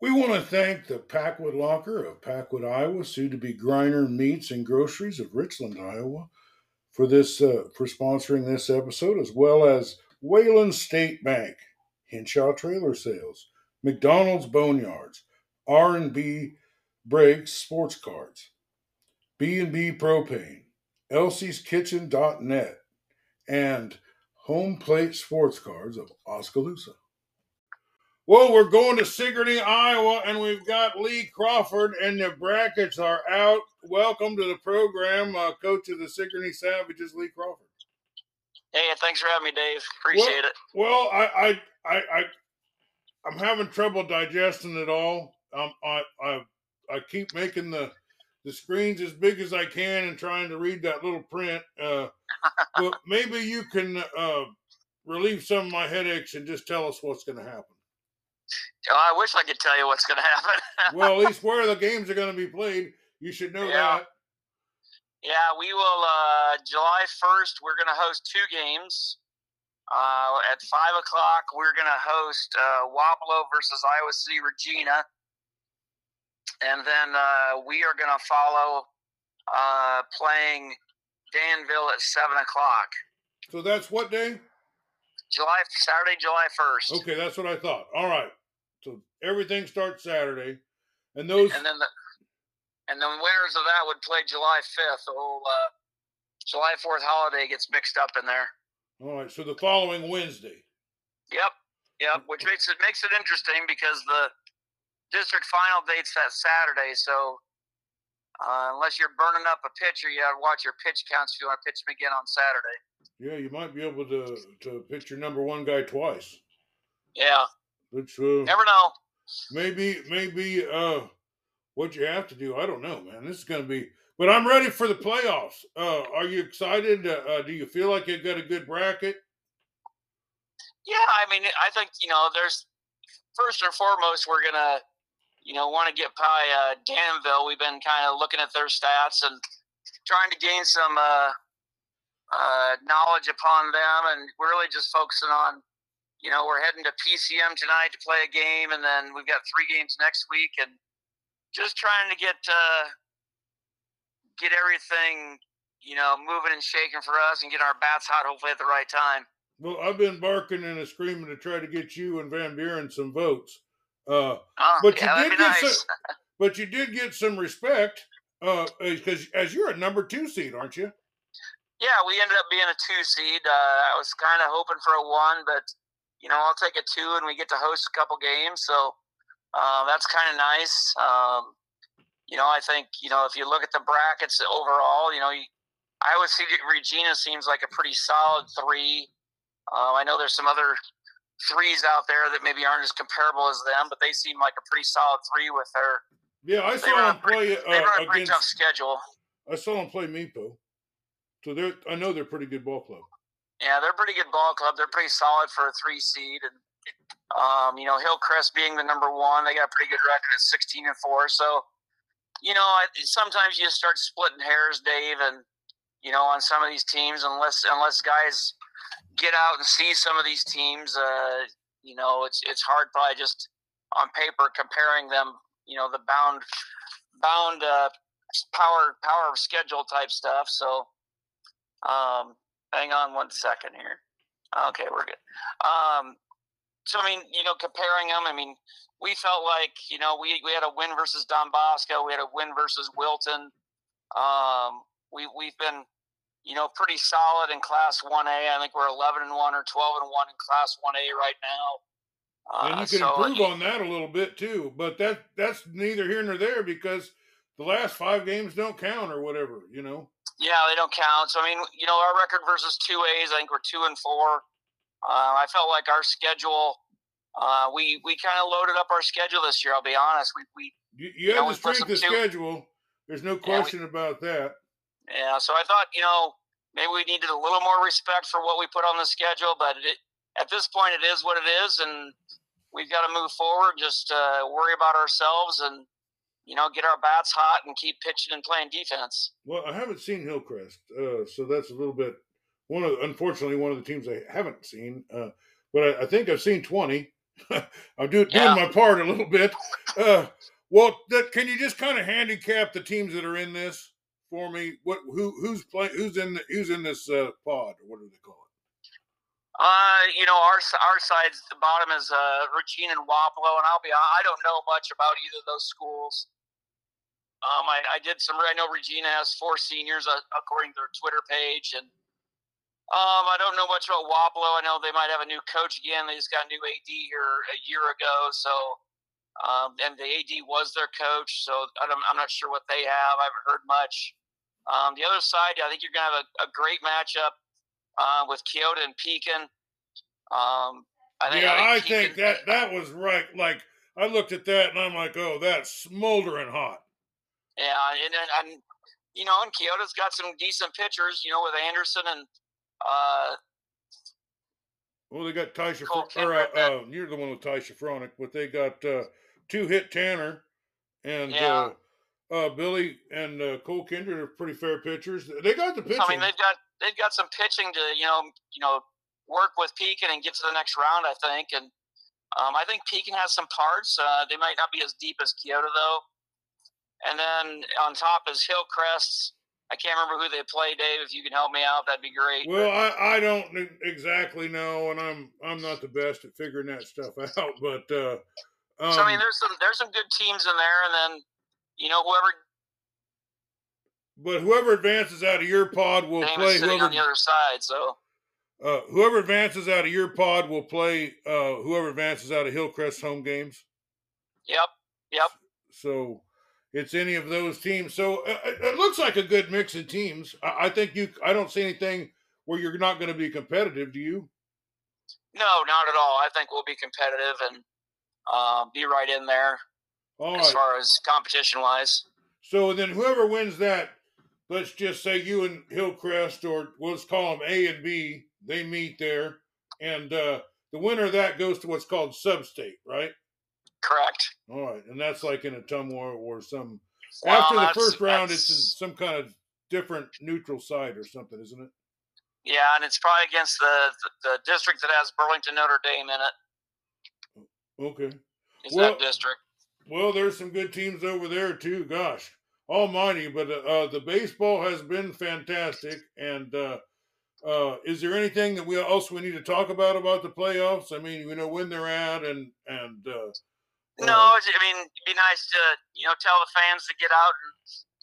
We want to thank the Packwood Locker of Packwood, Iowa, soon to be Griner Meats and Groceries of Richland, Iowa, for this uh, for sponsoring this episode, as well as Wayland State Bank, Henshaw Trailer Sales, McDonald's Boneyards, R and B Brakes Sports Cards, B and B Propane, Elsie's Kitchen.net, and Home Plate Sports Cards of Oskaloosa. Well, we're going to Sigourney, Iowa, and we've got Lee Crawford, and the brackets are out. Welcome to the program, uh, coach of the Sigourney Savages, Lee Crawford. Hey, thanks for having me, Dave. Appreciate well, it. Well, I, I, I, I, I'm having trouble digesting it all. Um, I, I, I keep making the the screens as big as I can and trying to read that little print. Uh, but maybe you can uh, relieve some of my headaches and just tell us what's going to happen. Oh, I wish I could tell you what's going to happen. well, at least where the games are going to be played, you should know yeah. that. Yeah, we will. Uh, July 1st, we're going to host two games. Uh, at 5 o'clock, we're going to host uh, Wapello versus Iowa City Regina. And then uh, we are going to follow uh, playing Danville at 7 o'clock. So that's what day? July Saturday, July first. Okay, that's what I thought. All right, so everything starts Saturday, and those and then the and the winners of that would play July fifth. The whole uh, July Fourth holiday gets mixed up in there. All right, so the following Wednesday. Yep, yep. Which makes it makes it interesting because the district final date's that Saturday. So uh, unless you're burning up a pitcher, you got to watch your pitch counts if you want to pitch him again on Saturday. Yeah, you might be able to to pitch your number one guy twice. Yeah. Which uh, never know. Maybe maybe uh what you have to do. I don't know, man. This is going to be. But I'm ready for the playoffs. Uh, are you excited? Uh, uh, do you feel like you've got a good bracket? Yeah, I mean, I think you know, there's first and foremost, we're gonna, you know, want to get by uh, Danville. We've been kind of looking at their stats and trying to gain some uh, uh, knowledge upon them, and we're really just focusing on, you know, we're heading to PCM tonight to play a game, and then we've got three games next week, and just trying to get uh, get everything, you know, moving and shaking for us, and get our bats hot, hopefully at the right time. Well, I've been barking and screaming to try to get you and Van Buren some votes. Uh, oh, but yeah, you did get nice. some, but you did get some respect because uh, as you're a number two seed, aren't you? Yeah, we ended up being a two seed. Uh, I was kind of hoping for a one, but you know, I'll take a two, and we get to host a couple games, so uh, that's kind of nice. Um, you know, I think you know if you look at the brackets overall, you know, I would see Regina seems like a pretty solid three. Uh, I know there's some other threes out there that maybe aren't as comparable as them, but they seem like a pretty solid three with their. Yeah, I saw them play. Pretty, uh, they run a pretty against, tough schedule. I saw them play Mepo. So they're I know they're a pretty good ball club. Yeah, they're a pretty good ball club. They're pretty solid for a three seed, and um, you know Hillcrest being the number one, they got a pretty good record at sixteen and four. So, you know, I, sometimes you just start splitting hairs, Dave, and you know on some of these teams, unless unless guys get out and see some of these teams, uh, you know, it's it's hard by just on paper comparing them. You know, the bound bound uh, power power of schedule type stuff. So um, hang on one second here. Okay, we're good. Um, so I mean, you know, comparing them, I mean, we felt like you know we we had a win versus Don Bosco, we had a win versus Wilton. Um, we we've been you know pretty solid in Class One A. I think we're eleven and one or twelve and one in Class One A right now. Uh, and you can so, improve on that a little bit too, but that that's neither here nor there because the last five games don't count or whatever, you know. Yeah, they don't count. So I mean, you know, our record versus two A's, I think we're two and four. Uh, I felt like our schedule, uh, we we kind of loaded up our schedule this year. I'll be honest. We we you, you, you have know, the strength of schedule. There's no question yeah, we, about that. Yeah, so I thought you know maybe we needed a little more respect for what we put on the schedule, but it, at this point, it is what it is, and we've got to move forward. Just uh, worry about ourselves and you know, get our bats hot and keep pitching and playing defense. Well, I haven't seen Hillcrest, uh, so that's a little bit one of unfortunately one of the teams I haven't seen. Uh, but I, I, think I've seen twenty. I'm do, doing my part a little bit. Uh, well, that, can you just kind of handicap the teams that are in this for me? What who who's playing? Who's in the, who's in this uh, pod? Or what do they call it? Uh, you know, our our side's the bottom is uh, Regina and Wapello, and I'll be I don't know much about either of those schools. Um, I, I did some. I know Regina has four seniors uh, according to their Twitter page, and um, I don't know much about Wapello. I know they might have a new coach again. They just got a new AD here a year ago, so um, and the AD was their coach. So I'm, I'm not sure what they have. I haven't heard much. Um, the other side, I think you're going to have a, a great matchup uh, with Keota and Pekin. Um, I think, yeah, I think, I think that that was right. Like I looked at that and I'm like, oh, that's smoldering hot. Yeah, and, and you know, and Keota's got some decent pitchers, you know, with Anderson and. Uh, well, they got Tysha. Fr- or, uh, uh, you're the one with Tysha Fronic, but they got uh, two hit Tanner and yeah. uh, uh, Billy and uh, Cole Kindred are pretty fair pitchers. They got the pitching. I mean, they've got they've got some pitching to you know you know work with Pekin and get to the next round. I think, and um, I think Pekin has some parts. Uh, they might not be as deep as Keota though. And then on top is Hillcrest. I can't remember who they play, Dave. If you can help me out, that'd be great. Well, I, I don't exactly know, and I'm I'm not the best at figuring that stuff out. But uh, um, so I mean, um there's some there's some good teams in there, and then you know whoever. But whoever advances out of your pod will play. Whoever on the other side, so. Uh, whoever advances out of your pod will play. Uh, whoever advances out of Hillcrest home games. Yep. Yep. So it's any of those teams. So uh, uh, it looks like a good mix of teams. I, think you. I don't see anything where you're not going to be competitive. Do you? No, not at all. I think we'll be competitive and uh, be right in there all as right. far as competition wise. So then, whoever wins that, let's just say you and Hillcrest, or let's call them A and B, they meet there, and uh, the winner of that goes to what's called sub-state, right? Correct. All right, and that's like in a Ottumwa or some. Well, after the first round, it's in some kind of different neutral site or something, isn't it? Yeah, and it's probably against the the, the district that has Burlington Notre Dame in it. Okay. Is well, that district? Well, there's some good teams over there too. Gosh, almighty! But uh, the baseball has been fantastic. And uh, uh, is there anything that we else we need to talk about about the playoffs? I mean, you know when they're at, and and uh, no, I mean, it'd be nice to you know tell the fans to get out and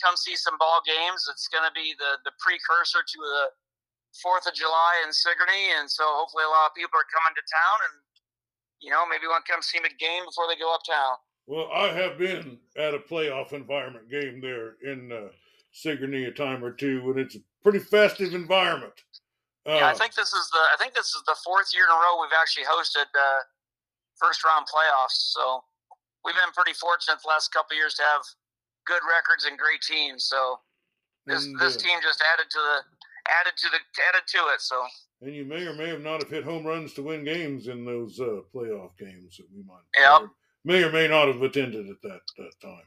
come see some ball games. It's going to be the the precursor to the Fourth of July in Sigourney, and so hopefully a lot of people are coming to town, and you know maybe want to come see a game before they go uptown. Well, I have been at a playoff environment game there in uh, Sigourney a time or two, and it's a pretty festive environment. Uh, yeah, I uh, think this is the I think this is the fourth year in a row we've actually hosted uh, first round playoffs. So we've been pretty fortunate the last couple years to have good records and great teams. So this and, this uh, team just added to the added to the added to it. So and you may or may have not have hit home runs to win games in those uh, playoff games that we might yep. may or may not have attended at that, that time.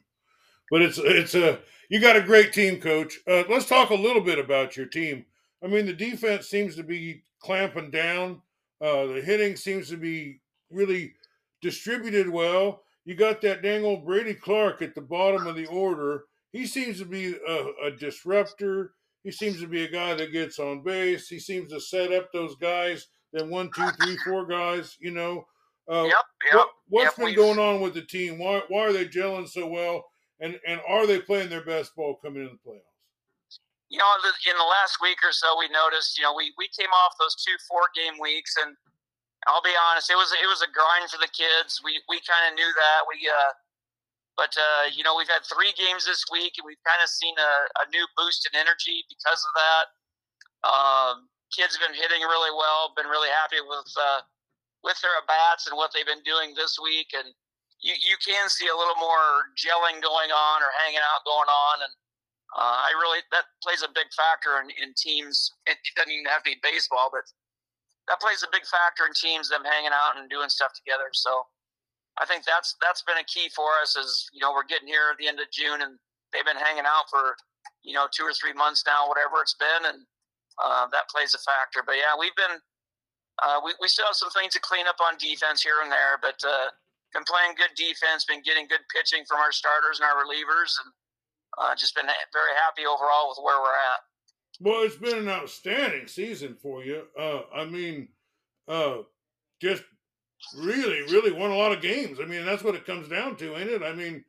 But it's it's a you got a great team, coach. Uh, let's talk a little bit about your team. I mean, the defense seems to be clamping down. Uh, the hitting seems to be really distributed well. You got that dang old Brady Clark at the bottom of the order. He seems to be a, a disruptor. He seems to be a guy that gets on base. He seems to set up those guys, then one, two, three, four guys, you know. Uh, yep, yep. What, has yep, been going on with the team? Why, why are they gelling so well? And, and are they playing their best ball coming in the playoffs? You know, in the last week or so, we noticed, you know, we, we came off those two four game weeks and – I'll be honest, it was it was a grind for the kids. We we kind of knew that. We uh, but uh, you know we've had three games this week, and we've kind of seen a, a new boost in energy because of that. Um, kids have been hitting really well. Been really happy with uh, with their bats and what they've been doing this week, and you you can see a little more gelling going on or hanging out going on, and uh, I really that plays a big factor in, in teams. It doesn't even have to be baseball, but that plays a big factor in teams them hanging out and doing stuff together. So I think that's that's been a key for us. Is you know we're getting here at the end of June and they've been hanging out for you know two or three months now, whatever it's been, and uh, that plays a factor. But yeah, we've been uh, we we still have some things to clean up on defense here and there, but uh, been playing good defense, been getting good pitching from our starters and our relievers, and uh, just been very happy overall with where we're at. Well, it's been an outstanding season for you. Uh, I mean, uh, just really, really won a lot of games. I mean, that's what it comes down to, ain't it? I mean,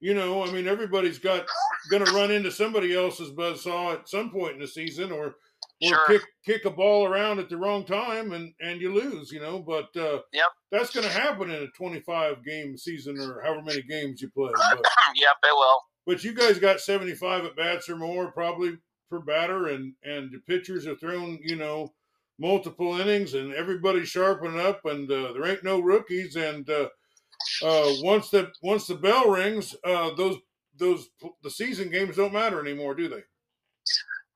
you know, I mean, everybody's got going to run into somebody else's buzzsaw at some point in the season, or or Sure. kick kick a ball around at the wrong time and and you lose. You know, but uh, Yep. that's going to happen in a twenty five game season or however many games you play. But yep, it will. but you guys got 75 at bats or more probably per batter and and the pitchers are thrown you know multiple innings and everybody's sharpening up and uh, there ain't no rookies and uh, uh, once the once the bell rings uh, those those the season games don't matter anymore do they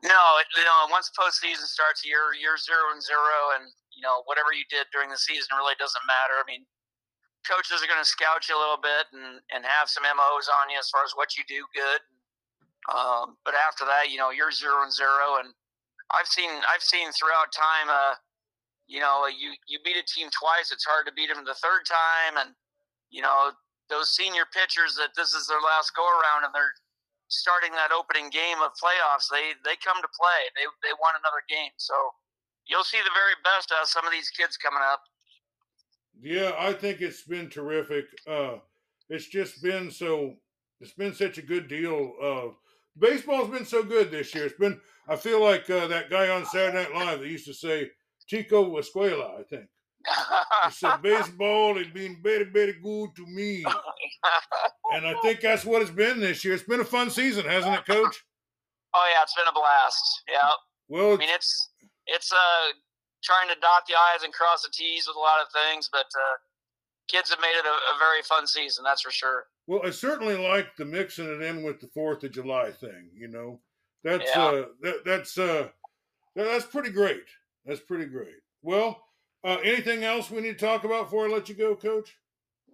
No, you know, once postseason starts, you're you're zero and zero, and you know whatever you did during the season really doesn't matter. I mean, coaches are going to scout you a little bit and and have some MOs on you as far as what you do good. Um, but after that, you know, you're zero and zero, and I've seen I've seen throughout time, uh, you know, you you beat a team twice, it's hard to beat them the third time, and you know those senior pitchers that this is their last go around and they're starting that opening game of playoffs, they they come to play. They they want another game. So you'll see the very best of some of these kids coming up. yeah i think it's been terrific uh, it's just been so it's been such a good deal uh, baseball's been so good this year it's been i feel like uh, that guy on saturday night live that used to say chico escuela i think He said baseball has been very, very good to me. And I think that's what it's been this year. It's been a fun season, hasn't it, Coach? oh yeah, it's been a blast. Yeah, Well, I mean it's it's uh trying to dot the i's and cross the t's with a lot of things, but uh, kids have made it a, a very fun season. That's for sure. well, I certainly like the mixing it in with the Fourth of July thing. You know, that's Yeah. uh, that, that's uh, that, that's pretty great. That's pretty great. Well, uh, anything else we need to talk about before I let you go, Coach?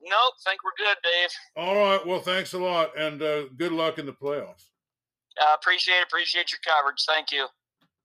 Nope, think we're good, Dave. All right. Well, thanks a lot, and uh, good luck in the playoffs. Uh, appreciate appreciate your coverage. Thank you.